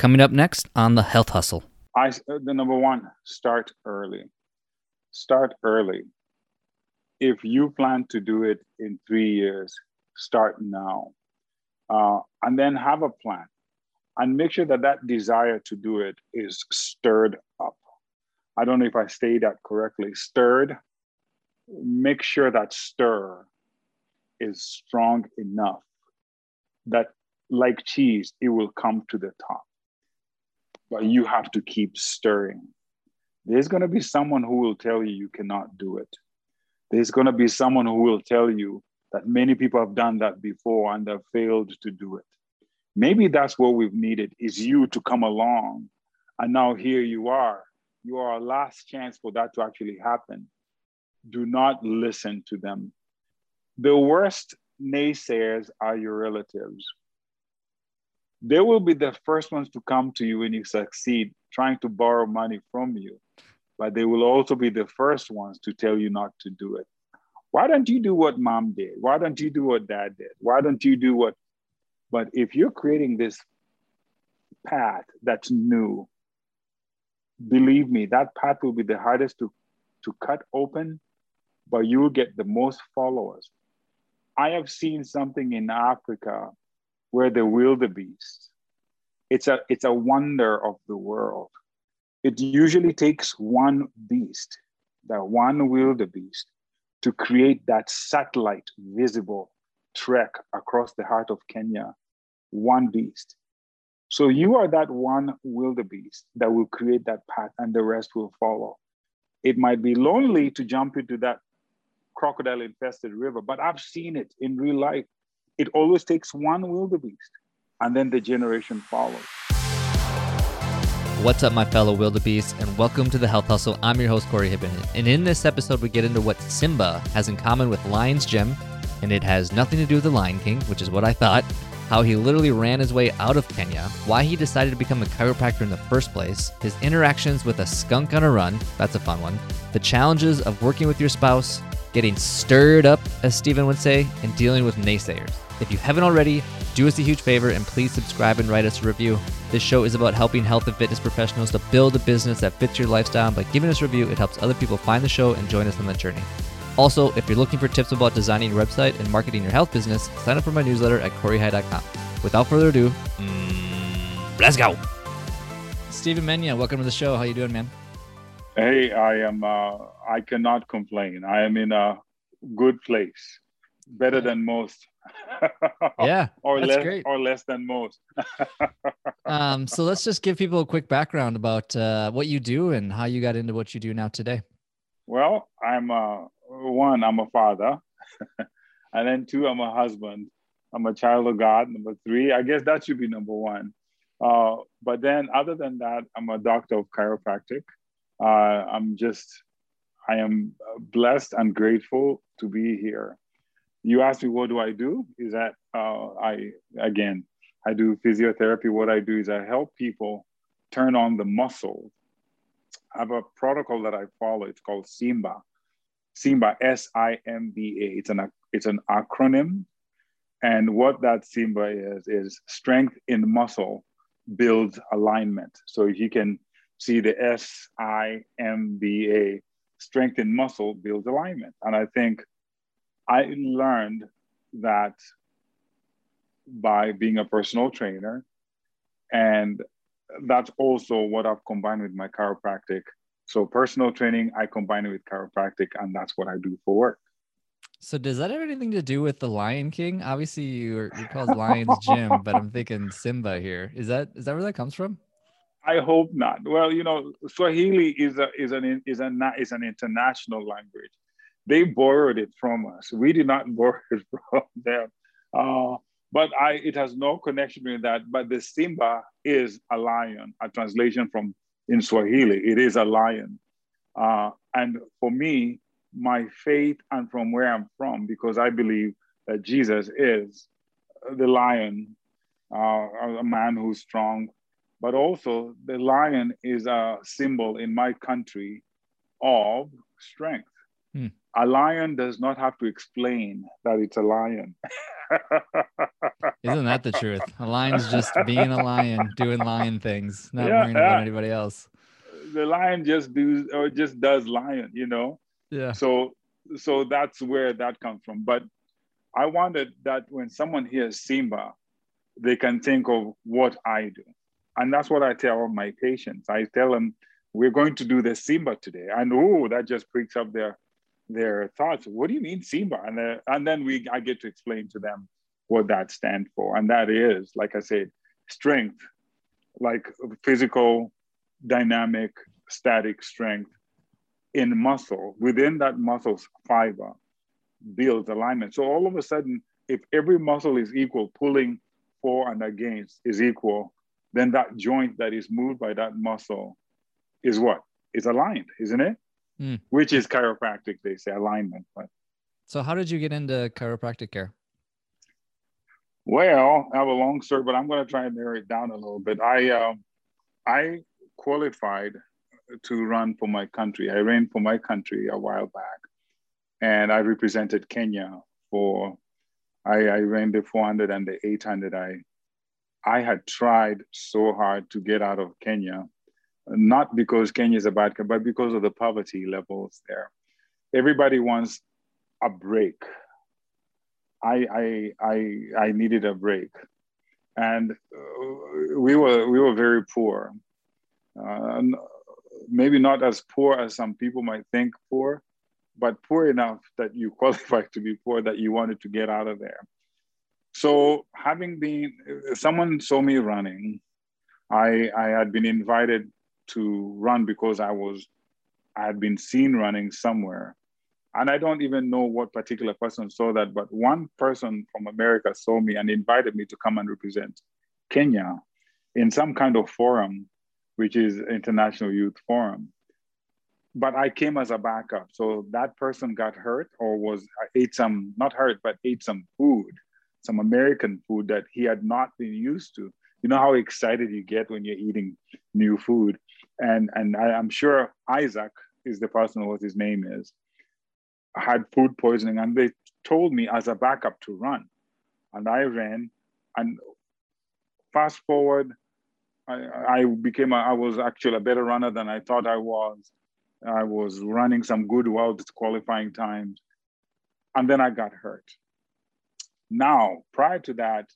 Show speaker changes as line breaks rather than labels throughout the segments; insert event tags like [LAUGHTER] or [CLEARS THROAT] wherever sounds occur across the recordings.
Coming up next on the Health Hustle.
I uh, the number one, start early. Start early. If you plan to do it in three years, start now, uh, and then have a plan, and make sure that that desire to do it is stirred up. I don't know if I say that correctly. Stirred. Make sure that stir is strong enough that, like cheese, it will come to the top but you have to keep stirring. There's going to be someone who will tell you you cannot do it. There's going to be someone who will tell you that many people have done that before and have failed to do it. Maybe that's what we've needed is you to come along. And now here you are. You are a last chance for that to actually happen. Do not listen to them. The worst naysayers are your relatives they will be the first ones to come to you when you succeed, trying to borrow money from you. But they will also be the first ones to tell you not to do it. Why don't you do what mom did? Why don't you do what dad did? Why don't you do what? But if you're creating this path that's new, believe me, that path will be the hardest to, to cut open, but you will get the most followers. I have seen something in Africa where the wildebeest. It's a it's a wonder of the world. It usually takes one beast, that one wildebeest, to create that satellite visible trek across the heart of Kenya. One beast. So you are that one wildebeest that will create that path, and the rest will follow. It might be lonely to jump into that crocodile infested river, but I've seen it in real life it always takes one wildebeest, and then the generation follows.
What's up, my fellow wildebeest, and welcome to the Health Hustle. I'm your host, Corey Hibben. And in this episode, we get into what Simba has in common with Lion's Gym, and it has nothing to do with the Lion King, which is what I thought, how he literally ran his way out of Kenya, why he decided to become a chiropractor in the first place, his interactions with a skunk on a run, that's a fun one, the challenges of working with your spouse, getting stirred up, as Stephen would say, and dealing with naysayers. If you haven't already, do us a huge favor and please subscribe and write us a review. This show is about helping health and fitness professionals to build a business that fits your lifestyle. By giving us a review, it helps other people find the show and join us on the journey. Also, if you're looking for tips about designing your website and marketing your health business, sign up for my newsletter at CoreyHi.com. Without further ado, mm, let's go. Stephen Menya, welcome to the show. How you doing, man?
Hey, I am. Uh, I cannot complain. I am in a good place, better than most. [LAUGHS]
yeah,
or less
great.
or less than most. [LAUGHS]
um, so let's just give people a quick background about uh, what you do and how you got into what you do now today.
Well, I'm a one. I'm a father, [LAUGHS] and then two. I'm a husband. I'm a child of God. Number three, I guess that should be number one. Uh, but then, other than that, I'm a doctor of chiropractic. Uh, I'm just, I am blessed and grateful to be here you ask me what do I do? Is that uh, I again I do physiotherapy. What I do is I help people turn on the muscle. I have a protocol that I follow. It's called Simba. Simba S I M B A. It's an it's an acronym, and what that Simba is is strength in muscle builds alignment. So if you can see the S I M B A, strength in muscle builds alignment, and I think I learned that by being a personal trainer. And that's also what I've combined with my chiropractic. So, personal training, I combine it with chiropractic, and that's what I do for work.
So, does that have anything to do with the Lion King? Obviously, you're, you're called Lion's Gym, but I'm thinking Simba here. Is that is that where that comes from?
I hope not. Well, you know, Swahili is a is an is a is an international language. They borrowed it from us. We did not [LAUGHS] borrow it from them. Uh, but I, it has no connection with that. But the Simba is a lion, a translation from in Swahili. It is a lion. Uh, and for me, my faith and from where I'm from, because I believe that Jesus is the lion, uh, a man who's strong, but also the lion is a symbol in my country of strength. Hmm. A lion does not have to explain that it's a lion.
Isn't that the truth? A lion's just being a lion, doing lion things, not yeah, worrying about anybody else.
The lion just do or just does lion, you know.
Yeah.
So so that's where that comes from. But I wanted that when someone hears Simba, they can think of what I do. And that's what I tell my patients. I tell them, we're going to do the Simba today. And oh, that just pricks up their their thoughts. What do you mean Simba? And, and then we I get to explain to them what that stands for. And that is, like I said, strength, like physical, dynamic, static strength in muscle. Within that muscle's fiber builds alignment. So all of a sudden, if every muscle is equal, pulling for and against is equal, then that joint that is moved by that muscle is what? Is aligned, isn't it? Mm. Which is chiropractic, they say alignment. But
so how did you get into chiropractic care?
Well, I have a long story, but I'm going to try and narrow it down a little bit. I uh, I qualified to run for my country. I ran for my country a while back, and I represented Kenya for. I, I ran the 400 and the 800. I I had tried so hard to get out of Kenya, not because Kenya is a bad country, but because of the poverty levels there. Everybody wants a break. I I I, I needed a break, and uh, we were we were very poor. Uh, maybe not as poor as some people might think poor, but poor enough that you [LAUGHS] qualify to be poor that you wanted to get out of there. So having been, someone saw me running. I, I had been invited to run because I was, I had been seen running somewhere. And I don't even know what particular person saw that, but one person from America saw me and invited me to come and represent Kenya in some kind of forum which is International Youth Forum. But I came as a backup. So that person got hurt or was ate some, not hurt, but ate some food, some American food that he had not been used to. You know how excited you get when you're eating new food. And, and I, I'm sure Isaac is the person, what his name is, had food poisoning. And they told me as a backup to run. And I ran. And fast forward I, I became, a, I was actually a better runner than I thought I was. I was running some good world qualifying times. And then I got hurt. Now, prior to that,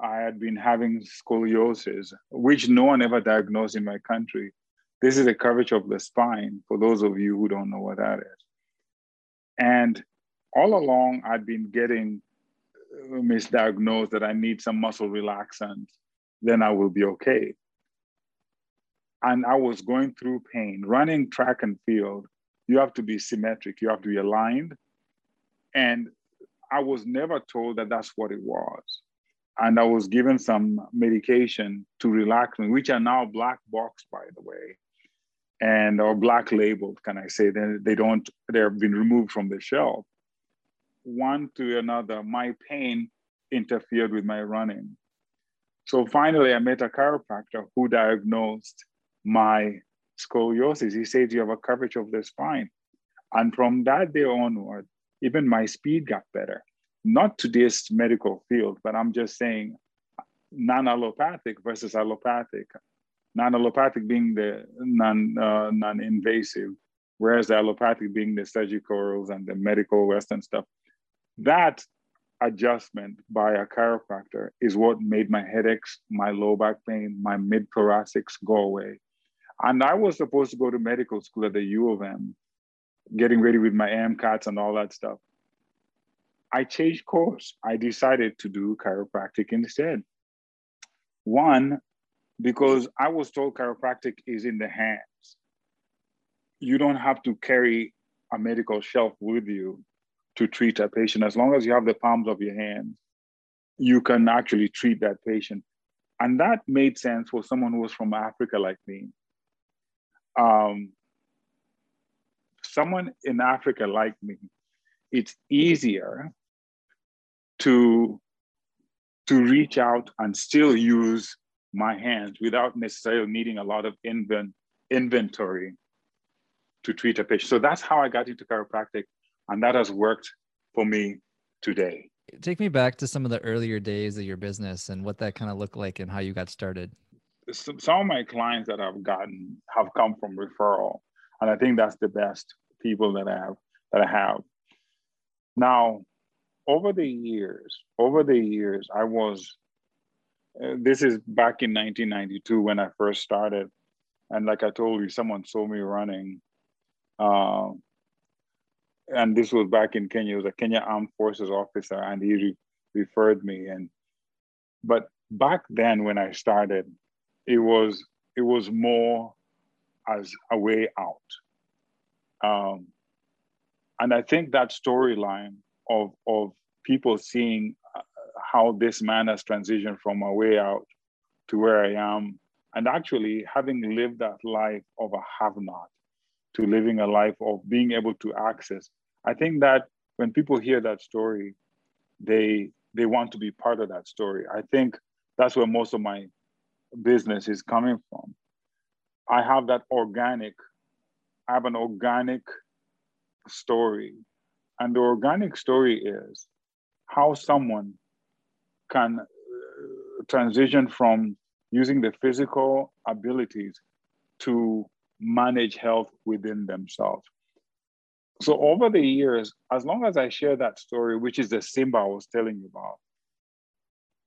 I had been having scoliosis, which no one ever diagnosed in my country. This is a curvature of the spine, for those of you who don't know what that is. And all along, I'd been getting misdiagnosed that I need some muscle relaxant, then I will be okay and I was going through pain. Running track and field, you have to be symmetric, you have to be aligned. And I was never told that that's what it was. And I was given some medication to relax me, which are now black box, by the way, and or black labeled, can I say? They, they don't, they've been removed from the shelf. One to another, my pain interfered with my running. So finally, I met a chiropractor who diagnosed my scoliosis. He said, You have a coverage of the spine. And from that day onward, even my speed got better. Not to this medical field, but I'm just saying non allopathic versus allopathic. Non allopathic being the non uh, invasive, whereas the allopathic being the surgicals and the medical Western stuff. That adjustment by a chiropractor is what made my headaches, my low back pain, my mid thoracics go away. And I was supposed to go to medical school at the U of M, getting ready with my MCATs and all that stuff. I changed course. I decided to do chiropractic instead. One, because I was told chiropractic is in the hands. You don't have to carry a medical shelf with you to treat a patient. As long as you have the palms of your hands, you can actually treat that patient. And that made sense for someone who was from Africa like me um, someone in Africa like me, it's easier to to reach out and still use my hands without necessarily needing a lot of invent, inventory to treat a patient. So that's how I got into chiropractic. And that has worked for me today.
Take me back to some of the earlier days of your business and what that kind of looked like and how you got started.
Some of my clients that I've gotten have come from referral. And I think that's the best people that I have that I have. Now, over the years, over the years, I was this is back in 1992 when I first started. And like I told you, someone saw me running. Uh, and this was back in Kenya. It was a Kenya Armed Forces officer, and he re- referred me. And but back then, when I started, it was it was more as a way out. Um, and I think that storyline of of people seeing uh, how this man has transitioned from a way out to where I am, and actually having lived that life of a have-not to living a life of being able to access I think that when people hear that story, they they want to be part of that story. I think that's where most of my business is coming from. I have that organic, I have an organic story. And the organic story is how someone can uh, transition from using the physical abilities to manage health within themselves. So over the years, as long as I share that story, which is the Simba I was telling you about,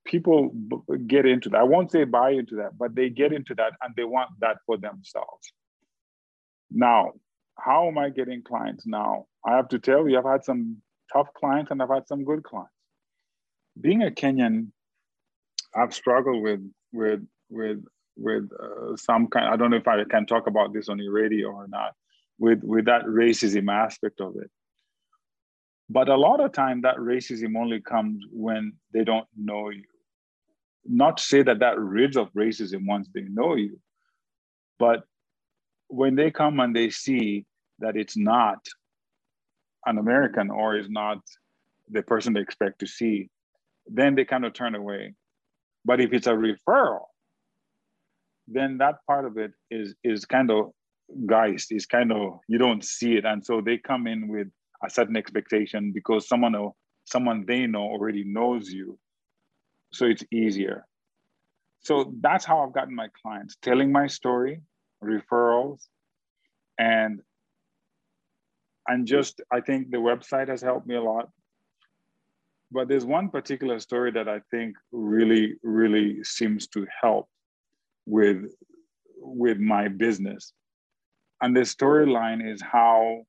people get into that. I won't say buy into that, but they get into that and they want that for themselves. Now, how am I getting clients now? I have to tell you, I've had some tough clients and I've had some good clients. Being a Kenyan, I've struggled with with with with uh, some kind. I don't know if I can talk about this on the radio or not with with that racism aspect of it but a lot of time that racism only comes when they don't know you not to say that that rids of racism once they know you but when they come and they see that it's not an american or is not the person they expect to see then they kind of turn away. But if it's a referral then that part of it is is kind of geist. Is kind of you don't see it. And so they come in with a certain expectation because someone or someone they know already knows you. So it's easier. So that's how i've gotten my clients telling my story referrals and and just i think the website has helped me a lot but there's one particular story that i think really really seems to help with with my business and the storyline is how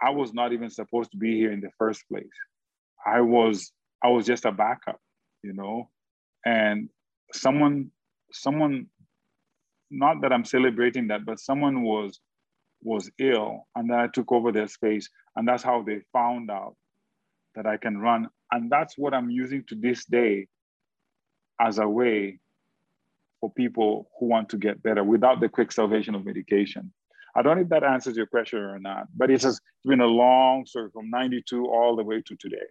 I was not even supposed to be here in the first place. I was I was just a backup, you know, and someone someone not that I'm celebrating that, but someone was was ill and then I took over their space and that's how they found out that I can run and that's what I'm using to this day as a way for people who want to get better without the quick salvation of medication. I don't know if that answers your question or not, but it has been a long story from 92 all the way to today.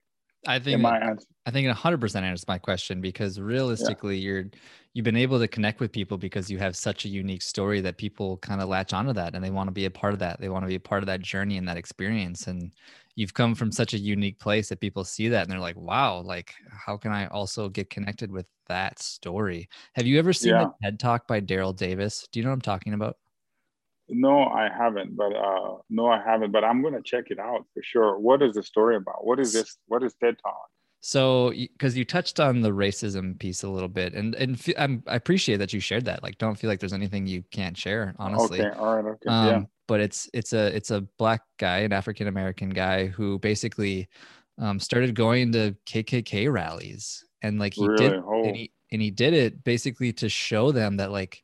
I think my answer. I think 100% answers my question because realistically, yeah. you're you've been able to connect with people because you have such a unique story that people kind of latch onto that and they want to be a part of that. They want to be a part of that journey and that experience. And you've come from such a unique place that people see that and they're like, "Wow, like how can I also get connected with that story?" Have you ever seen yeah. the TED Talk by Daryl Davis? Do you know what I'm talking about?
No, I haven't, but uh, no, I haven't, but I'm gonna check it out for sure. What is the story about? What is this? What is TED Talk?
So, because you touched on the racism piece a little bit, and and I'm, I appreciate that you shared that. Like, don't feel like there's anything you can't share, honestly.
Okay, all right, okay, um, yeah.
But it's it's a it's a black guy, an African American guy who basically um, started going to KKK rallies, and like he really? did, oh. and he and he did it basically to show them that like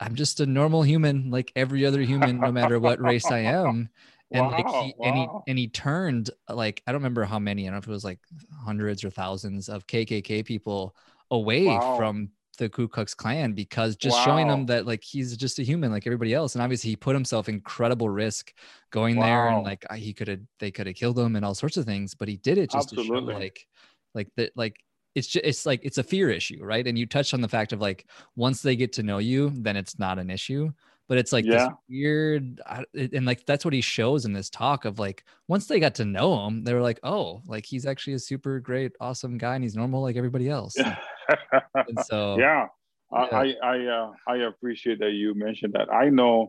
I'm just a normal human, like every other human, no matter what race I am. [LAUGHS] And wow, like he wow. and he and he turned like I don't remember how many, I don't know if it was like hundreds or thousands of KKK people away wow. from the Ku Klux Klan because just showing them that like he's just a human like everybody else. And obviously he put himself incredible risk going there and like he could have they could have killed him and all sorts of things, but he did it just Absolutely. to show like like that like it's just it's like it's a fear issue right and you touched on the fact of like once they get to know you then it's not an issue but it's like yeah. this weird and like that's what he shows in this talk of like once they got to know him they were like oh like he's actually a super great awesome guy and he's normal like everybody [LAUGHS] else
and so yeah, yeah. i i uh, i appreciate that you mentioned that i know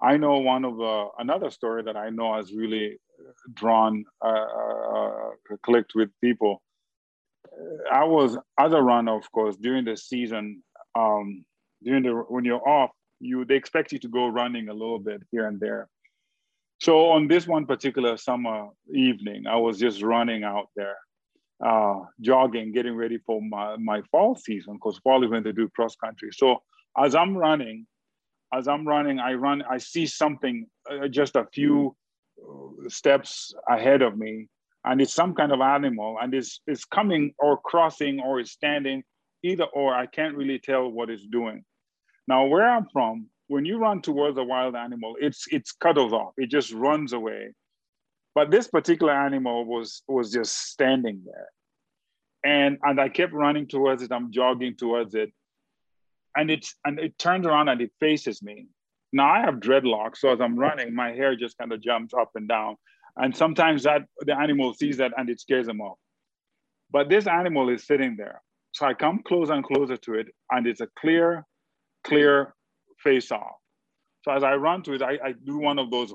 i know one of uh, another story that i know has really drawn uh, uh clicked with people i was as a runner of course during the season um during the when you're off you they expect you to go running a little bit here and there. So on this one particular summer evening, I was just running out there, uh, jogging, getting ready for my, my fall season because fall is when they do cross country. So as I'm running, as I'm running, I run, I see something uh, just a few uh, steps ahead of me, and it's some kind of animal, and it's, it's coming or crossing or it's standing, either or. I can't really tell what it's doing. Now, where I'm from, when you run towards a wild animal, it's it's cuddles off. It just runs away. But this particular animal was was just standing there. And and I kept running towards it. I'm jogging towards it. And it's and it turns around and it faces me. Now I have dreadlocks, so as I'm running, my hair just kind of jumps up and down. And sometimes that the animal sees that and it scares them off. But this animal is sitting there. So I come closer and closer to it, and it's a clear clear face off. So as I run to it, I, I do one of those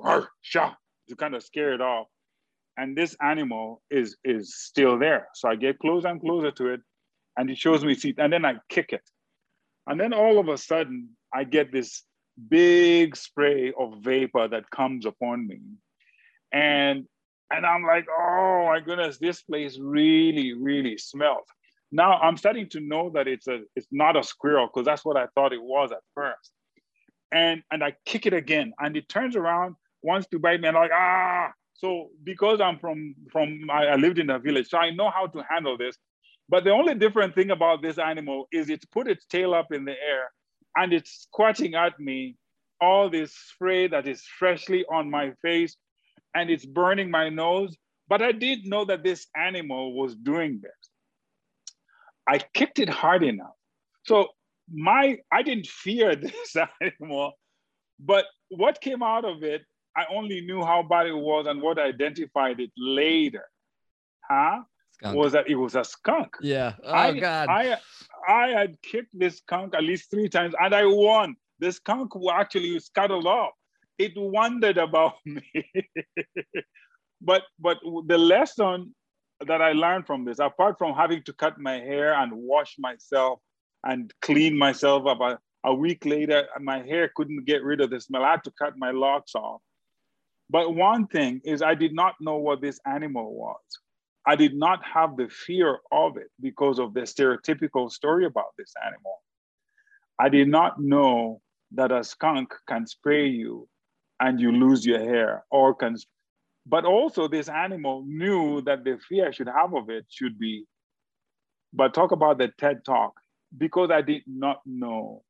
to kind of scare it off. And this animal is is still there. So I get closer and closer to it, and it shows me seat, and then I kick it. And then all of a sudden, I get this big spray of vapor that comes upon me. And and I'm like, oh my goodness, this place really, really smells now I'm starting to know that it's a it's not a squirrel because that's what I thought it was at first. And and I kick it again, and it turns around, wants to bite me, and I'm like ah. So because I'm from from I, I lived in a village, so I know how to handle this. But the only different thing about this animal is it's put its tail up in the air and it's squatching at me all this spray that is freshly on my face and it's burning my nose. But I didn't know that this animal was doing this. I kicked it hard enough. So my I didn't fear [LAUGHS] this anymore, but what came out of it, I only knew how bad it was and what identified it later. Huh? Skunk. Was that it was a skunk.
Yeah. Oh
I,
God.
I I had kicked this skunk at least three times and I won. The skunk actually scuttled off. It wondered about [LAUGHS] me. but but the lesson that I learned from this, apart from having to cut my hair and wash myself and clean myself up, a, a week later, my hair couldn't get rid of the smell. I had to cut my locks off. But one thing is, I did not know what this animal was. I did not have the fear of it because of the stereotypical story about this animal. I did not know that a skunk can spray you and you lose your hair or can but also, this animal knew that the fear I should have of it should be. But talk about the TED talk because I did not know,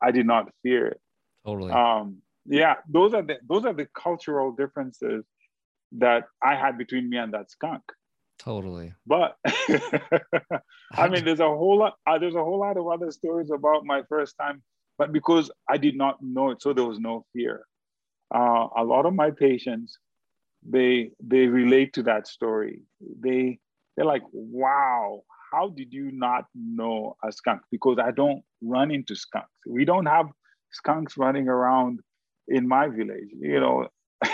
I did not fear it.
Totally.
Um, yeah, those are the those are the cultural differences that I had between me and that skunk.
Totally.
But [LAUGHS] I mean, there's a whole lot. Uh, there's a whole lot of other stories about my first time, but because I did not know it, so there was no fear. Uh, a lot of my patients they they relate to that story. They they're like, wow, how did you not know a skunk? Because I don't run into skunks. We don't have skunks running around in my village, you know. [LAUGHS]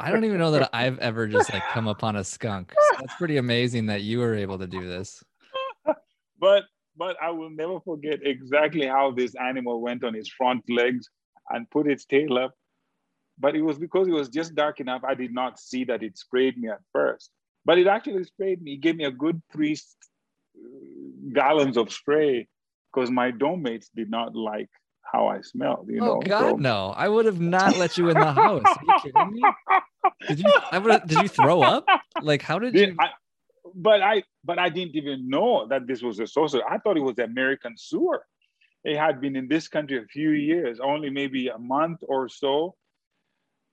I don't even know that [LAUGHS] I've ever just like come upon a skunk. So that's pretty amazing that you were able to do this.
But but I will never forget exactly how this animal went on its front legs and put its tail up but it was because it was just dark enough. I did not see that it sprayed me at first, but it actually sprayed me. It gave me a good three uh, gallons of spray because my dome mates did not like how I smelled. You oh know?
God, so... no! I would have not let you in the house. Are you kidding me? Did you? I would. Did you throw up? Like, how did you? I,
but I, but I didn't even know that this was a source. I thought it was the American sewer. It had been in this country a few years, only maybe a month or so,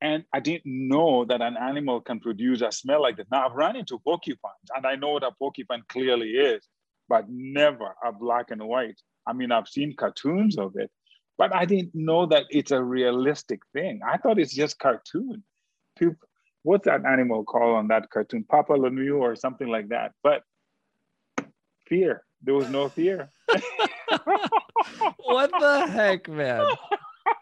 and I didn't know that an animal can produce a smell like that. Now I've run into porcupines and I know what a porcupine clearly is, but never a black and white. I mean, I've seen cartoons of it, but I didn't know that it's a realistic thing. I thought it's just cartoon. People, what's that animal called on that cartoon? Papa Lemieux or something like that. But fear. There was no fear. [LAUGHS]
what the heck, man?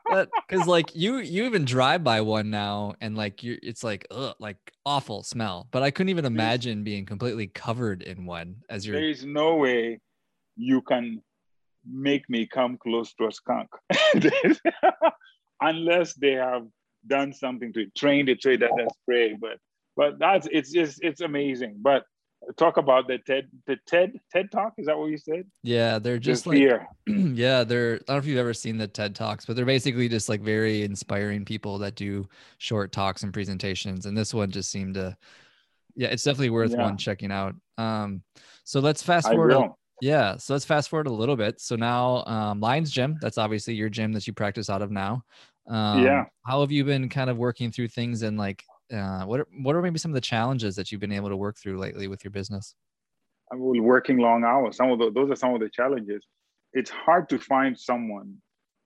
Because like you, you even drive by one now, and like you, it's like ugh, like awful smell. But I couldn't even imagine being completely covered in one as you're.
There is no way you can make me come close to a skunk [LAUGHS] unless they have done something to train the trade that spray. But but that's it's just it's amazing. But talk about the TED the TED TED talk. Is that what you said?
Yeah, they're just the like [CLEARS THROAT] yeah, they're I don't know if you've ever seen the TED talks, but they're basically just like very inspiring people that do short talks and presentations. And this one just seemed to yeah, it's definitely worth yeah. one checking out. Um, so let's fast forward. Yeah. So let's fast forward a little bit. So now, um, Lions Gym, that's obviously your gym that you practice out of now. Um, yeah. How have you been kind of working through things and like, uh, what are, what are maybe some of the challenges that you've been able to work through lately with your business?
I'm working long hours. Some of the, those are some of the challenges. It's hard to find someone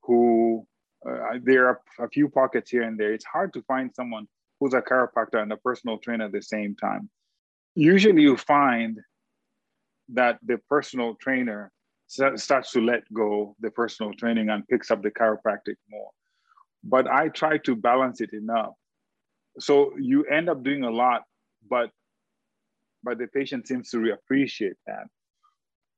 who uh, there are a few pockets here and there. It's hard to find someone who's a chiropractor and a personal trainer at the same time. Usually, you find that the personal trainer starts to let go the personal training and picks up the chiropractic more. But I try to balance it enough. So you end up doing a lot, but but the patient seems to appreciate that.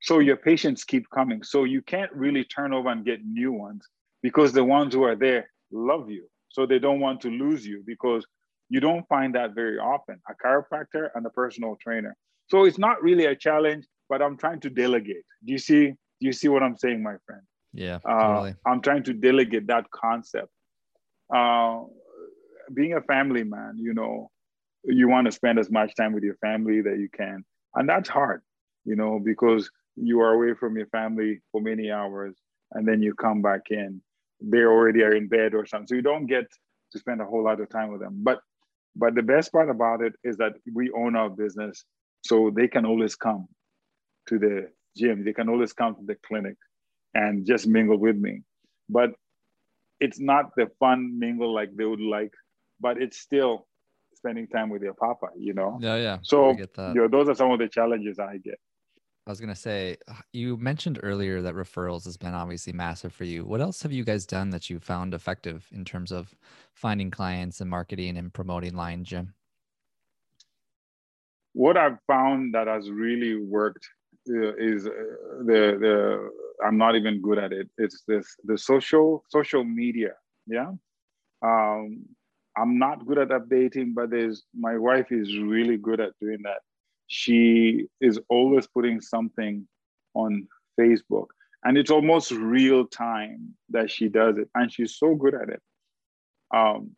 So your patients keep coming. So you can't really turn over and get new ones because the ones who are there love you. So they don't want to lose you because you don't find that very often a chiropractor and a personal trainer. So it's not really a challenge but I'm trying to delegate. Do you see? Do you see what I'm saying, my friend?
Yeah, uh, totally.
I'm trying to delegate that concept. Uh, being a family man, you know, you want to spend as much time with your family that you can, and that's hard, you know, because you are away from your family for many hours, and then you come back in. They already are in bed or something, so you don't get to spend a whole lot of time with them. But but the best part about it is that we own our business, so they can always come to the gym. They can always come to the clinic and just mingle with me. But it's not the fun mingle like they would like, but it's still spending time with your papa, you know?
Yeah, yeah.
So you know, those are some of the challenges I get.
I was gonna say, you mentioned earlier that referrals has been obviously massive for you. What else have you guys done that you found effective in terms of finding clients and marketing and promoting Lion Gym?
What I've found that has really worked uh, is uh, the the I'm not even good at it. It's this the social social media. Yeah, um, I'm not good at updating, but there's my wife is really good at doing that. She is always putting something on Facebook, and it's almost real time that she does it, and she's so good at it. Um,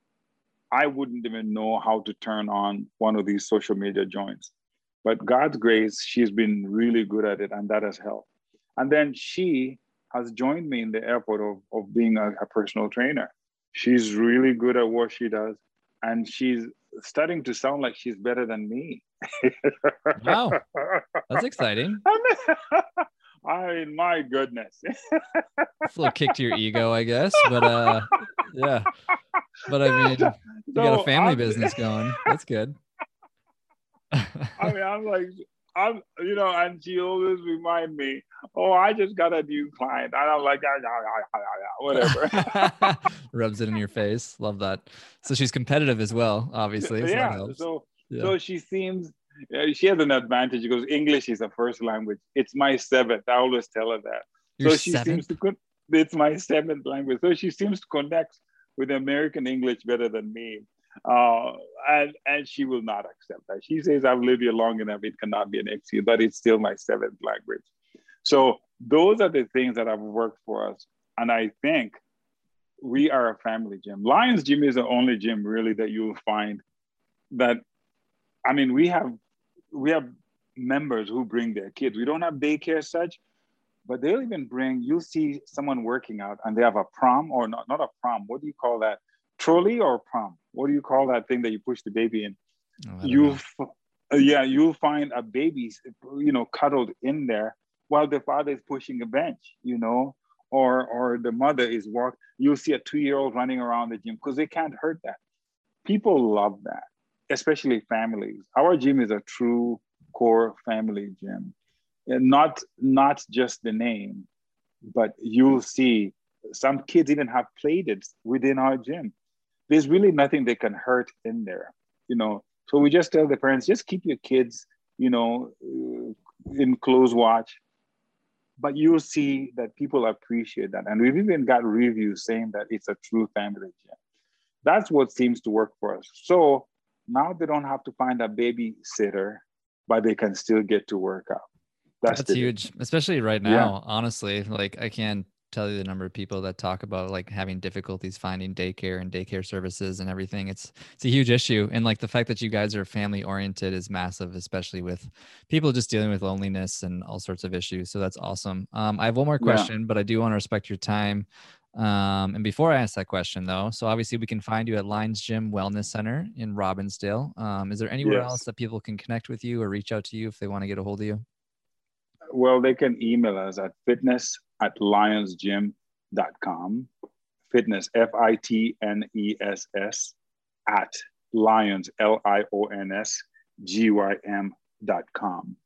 I wouldn't even know how to turn on one of these social media joints. But God's grace, she's been really good at it, and that has helped. And then she has joined me in the airport of, of being a, a personal trainer. She's really good at what she does, and she's starting to sound like she's better than me. [LAUGHS]
wow, that's exciting. [LAUGHS] [LAUGHS]
I mean, my goodness.
it's a little kick to your ego, I guess, but uh, yeah. But I mean, you got a family I'm, business going. That's good.
I mean, I'm like, I'm, you know, and she always remind me, oh, I just got a new client. And I'm like, whatever. [LAUGHS]
Rubs it in your face. Love that. So she's competitive as well, obviously.
So yeah. So, yeah. so she seems, she has an advantage because English is a first language. It's my seventh. I always tell her that.
Your
so she
seventh?
seems to, it's my seventh language. So she seems to connect with American English better than me. Uh, and and she will not accept that. She says, "I've lived here long enough; it cannot be an excuse." But it's still my seventh language. So those are the things that have worked for us, and I think we are a family gym. Lions Gym is the only gym really that you'll find that. I mean, we have we have members who bring their kids. We don't have daycare such, but they'll even bring. You'll see someone working out, and they have a prom or not not a prom. What do you call that? Trolley or prom? What do you call that thing that you push the baby in? Oh, you, uh, yeah, you'll find a baby, you know, cuddled in there while the father is pushing a bench, you know, or or the mother is walk you'll see a two-year-old running around the gym because they can't hurt that. People love that especially families. Our gym is a true core family gym. And not not just the name but you'll see some kids even have played it within our gym there's really nothing they can hurt in there you know so we just tell the parents just keep your kids you know uh, in close watch but you'll see that people appreciate that. And we've even got reviews saying that it's a true family gym. That's what seems to work for us. So now they don't have to find a babysitter, but they can still get to work out.
That's, That's huge, especially right now. Yeah. Honestly, like I can't tell you the number of people that talk about like having difficulties finding daycare and daycare services and everything. It's it's a huge issue, and like the fact that you guys are family oriented is massive, especially with people just dealing with loneliness and all sorts of issues. So that's awesome. Um, I have one more question, yeah. but I do want to respect your time. Um, and before I ask that question, though, so obviously we can find you at Lions Gym Wellness Center in Robbinsdale. Um, is there anywhere yes. else that people can connect with you or reach out to you if they want to get a hold of you?
Well, they can email us at fitness at lionsgym.com. Fitness, F I T N E S S, at lions, L I O N S G Y M.com.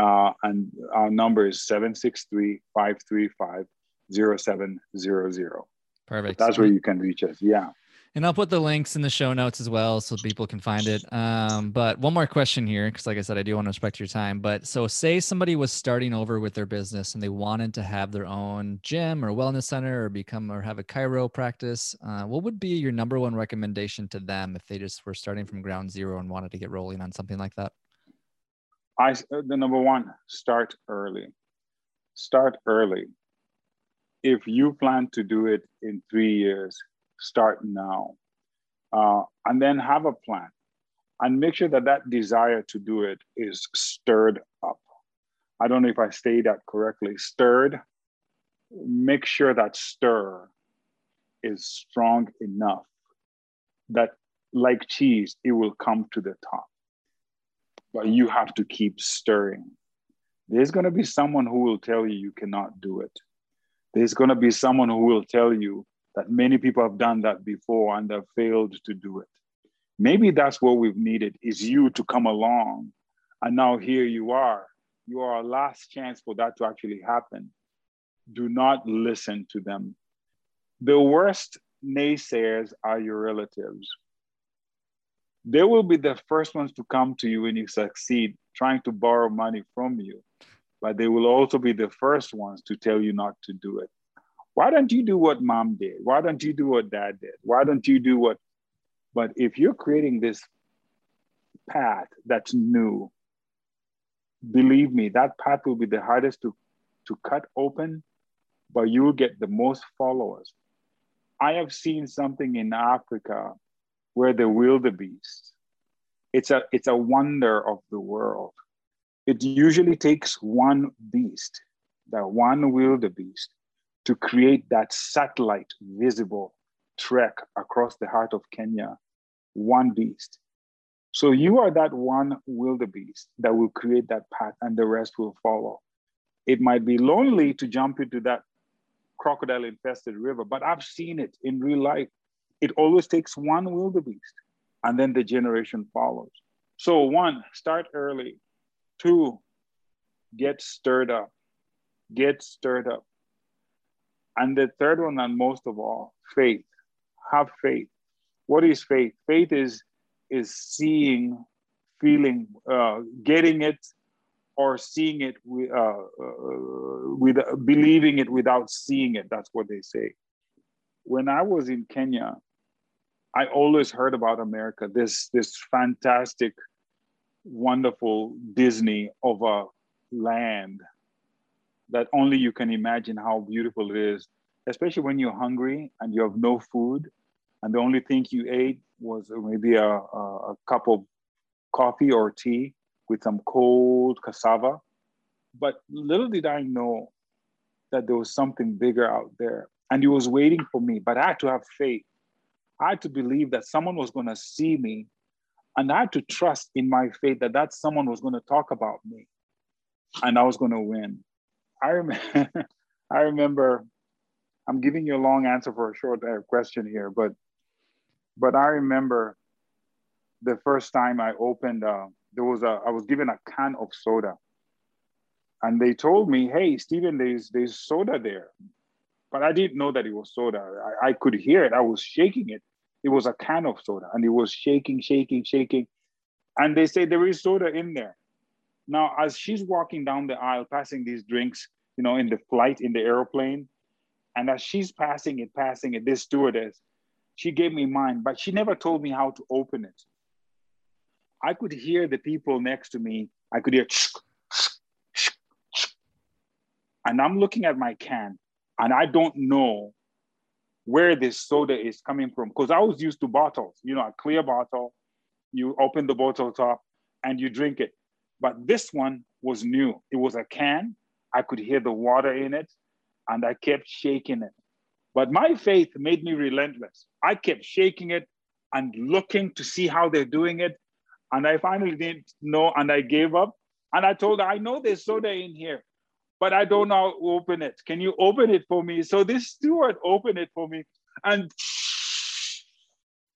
Uh, and our number is 763 535 0700.
Perfect.
that's where you can reach us. Yeah
and I'll put the links in the show notes as well so people can find it. Um, but one more question here, because like I said, I do want to respect your time. But so, say somebody was starting over with their business and they wanted to have their own gym or wellness center or become or have a chiro practice. Uh, what would be your number one recommendation to them if they just were starting from ground zero and wanted to get rolling on something like that?
I the number one, start early. Start early. If you plan to do it in three years, start now. Uh, and then have a plan and make sure that that desire to do it is stirred up. I don't know if I say that correctly. Stirred, make sure that stir is strong enough that, like cheese, it will come to the top. But you have to keep stirring. There's going to be someone who will tell you you cannot do it. There's going to be someone who will tell you that many people have done that before and have failed to do it. Maybe that's what we've needed is you to come along. And now here you are. You are a last chance for that to actually happen. Do not listen to them. The worst naysayers are your relatives. They will be the first ones to come to you when you succeed, trying to borrow money from you. But they will also be the first ones to tell you not to do it. Why don't you do what mom did? Why don't you do what dad did? Why don't you do what? But if you're creating this path that's new, believe me, that path will be the hardest to, to cut open, but you'll get the most followers. I have seen something in Africa where the wildebeest, it's a, it's a wonder of the world. It usually takes one beast, that one wildebeest, to create that satellite visible trek across the heart of Kenya, one beast. So you are that one wildebeest that will create that path and the rest will follow. It might be lonely to jump into that crocodile infested river, but I've seen it in real life. It always takes one wildebeest and then the generation follows. So, one, start early. Two, get stirred up. Get stirred up. And the third one, and most of all, faith. Have faith. What is faith? Faith is is seeing, feeling, uh, getting it, or seeing it with, uh, uh, with believing it without seeing it. That's what they say. When I was in Kenya, I always heard about America. This this fantastic, wonderful Disney of a land that only you can imagine how beautiful it is, especially when you're hungry and you have no food, and the only thing you ate was maybe a, a, a cup of coffee or tea with some cold cassava. But little did I know that there was something bigger out there, and it was waiting for me. But I had to have faith. I had to believe that someone was going to see me, and I had to trust in my faith that that someone was going to talk about me, and I was going to win. I remember, [LAUGHS] I remember I'm giving you a long answer for a short uh, question here, but but I remember the first time I opened. Uh, there was a I was given a can of soda, and they told me, "Hey, Stephen, there's there's soda there," but I didn't know that it was soda. I, I could hear it. I was shaking it. It was a can of soda, and it was shaking, shaking, shaking. And they say there is soda in there. Now, as she's walking down the aisle, passing these drinks, you know, in the flight in the airplane, and as she's passing it, passing it, this stewardess, she gave me mine, but she never told me how to open it. I could hear the people next to me. I could hear, and I'm looking at my can, and I don't know where this soda is coming from because I was used to bottles, you know, a clear bottle. You open the bottle top and you drink it. But this one was new. It was a can. I could hear the water in it and I kept shaking it. But my faith made me relentless. I kept shaking it and looking to see how they're doing it. And I finally didn't know and I gave up. And I told her, I know there's soda in here, but I don't know how to open it. Can you open it for me? So this steward opened it for me. And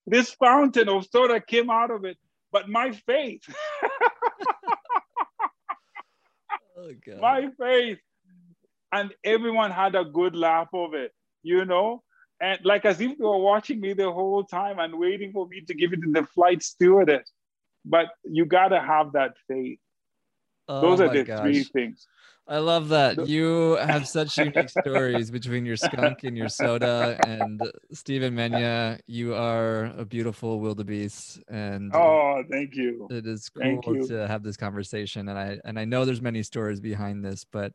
this fountain of soda came out of it. But my faith, [LAUGHS] oh, my faith and everyone had a good laugh of it, you know? And like as if they were watching me the whole time and waiting for me to give it to the flight stewardess. But you gotta have that faith. Oh Those are the gosh. three things.
I love that. You have such unique stories between your skunk and your soda and Stephen Menya. You are a beautiful wildebeest and
Oh, thank you.
It is cool to have this conversation and I and I know there's many stories behind this, but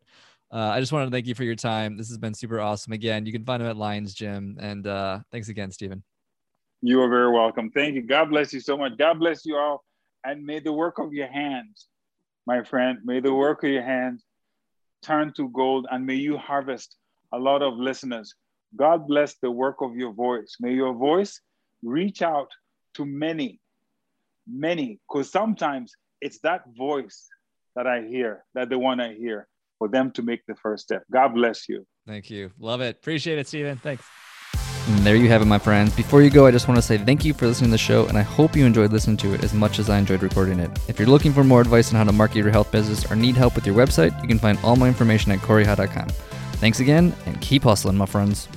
uh, I just wanted to thank you for your time. This has been super awesome. Again, you can find him at Lions Gym. And uh, thanks again, Stephen.
You are very welcome. Thank you. God bless you so much. God bless you all. And may the work of your hands, my friend, may the work of your hands turn to gold and may you harvest a lot of listeners. God bless the work of your voice. May your voice reach out to many, many, because sometimes it's that voice that I hear, that the one I hear for them to make the first step. God bless you.
Thank you. Love it. Appreciate it, Stephen. Thanks. And there you have it, my friends. Before you go, I just want to say thank you for listening to the show, and I hope you enjoyed listening to it as much as I enjoyed recording it. If you're looking for more advice on how to market your health business or need help with your website, you can find all my information at CoreyHi.com. Thanks again, and keep hustling, my friends.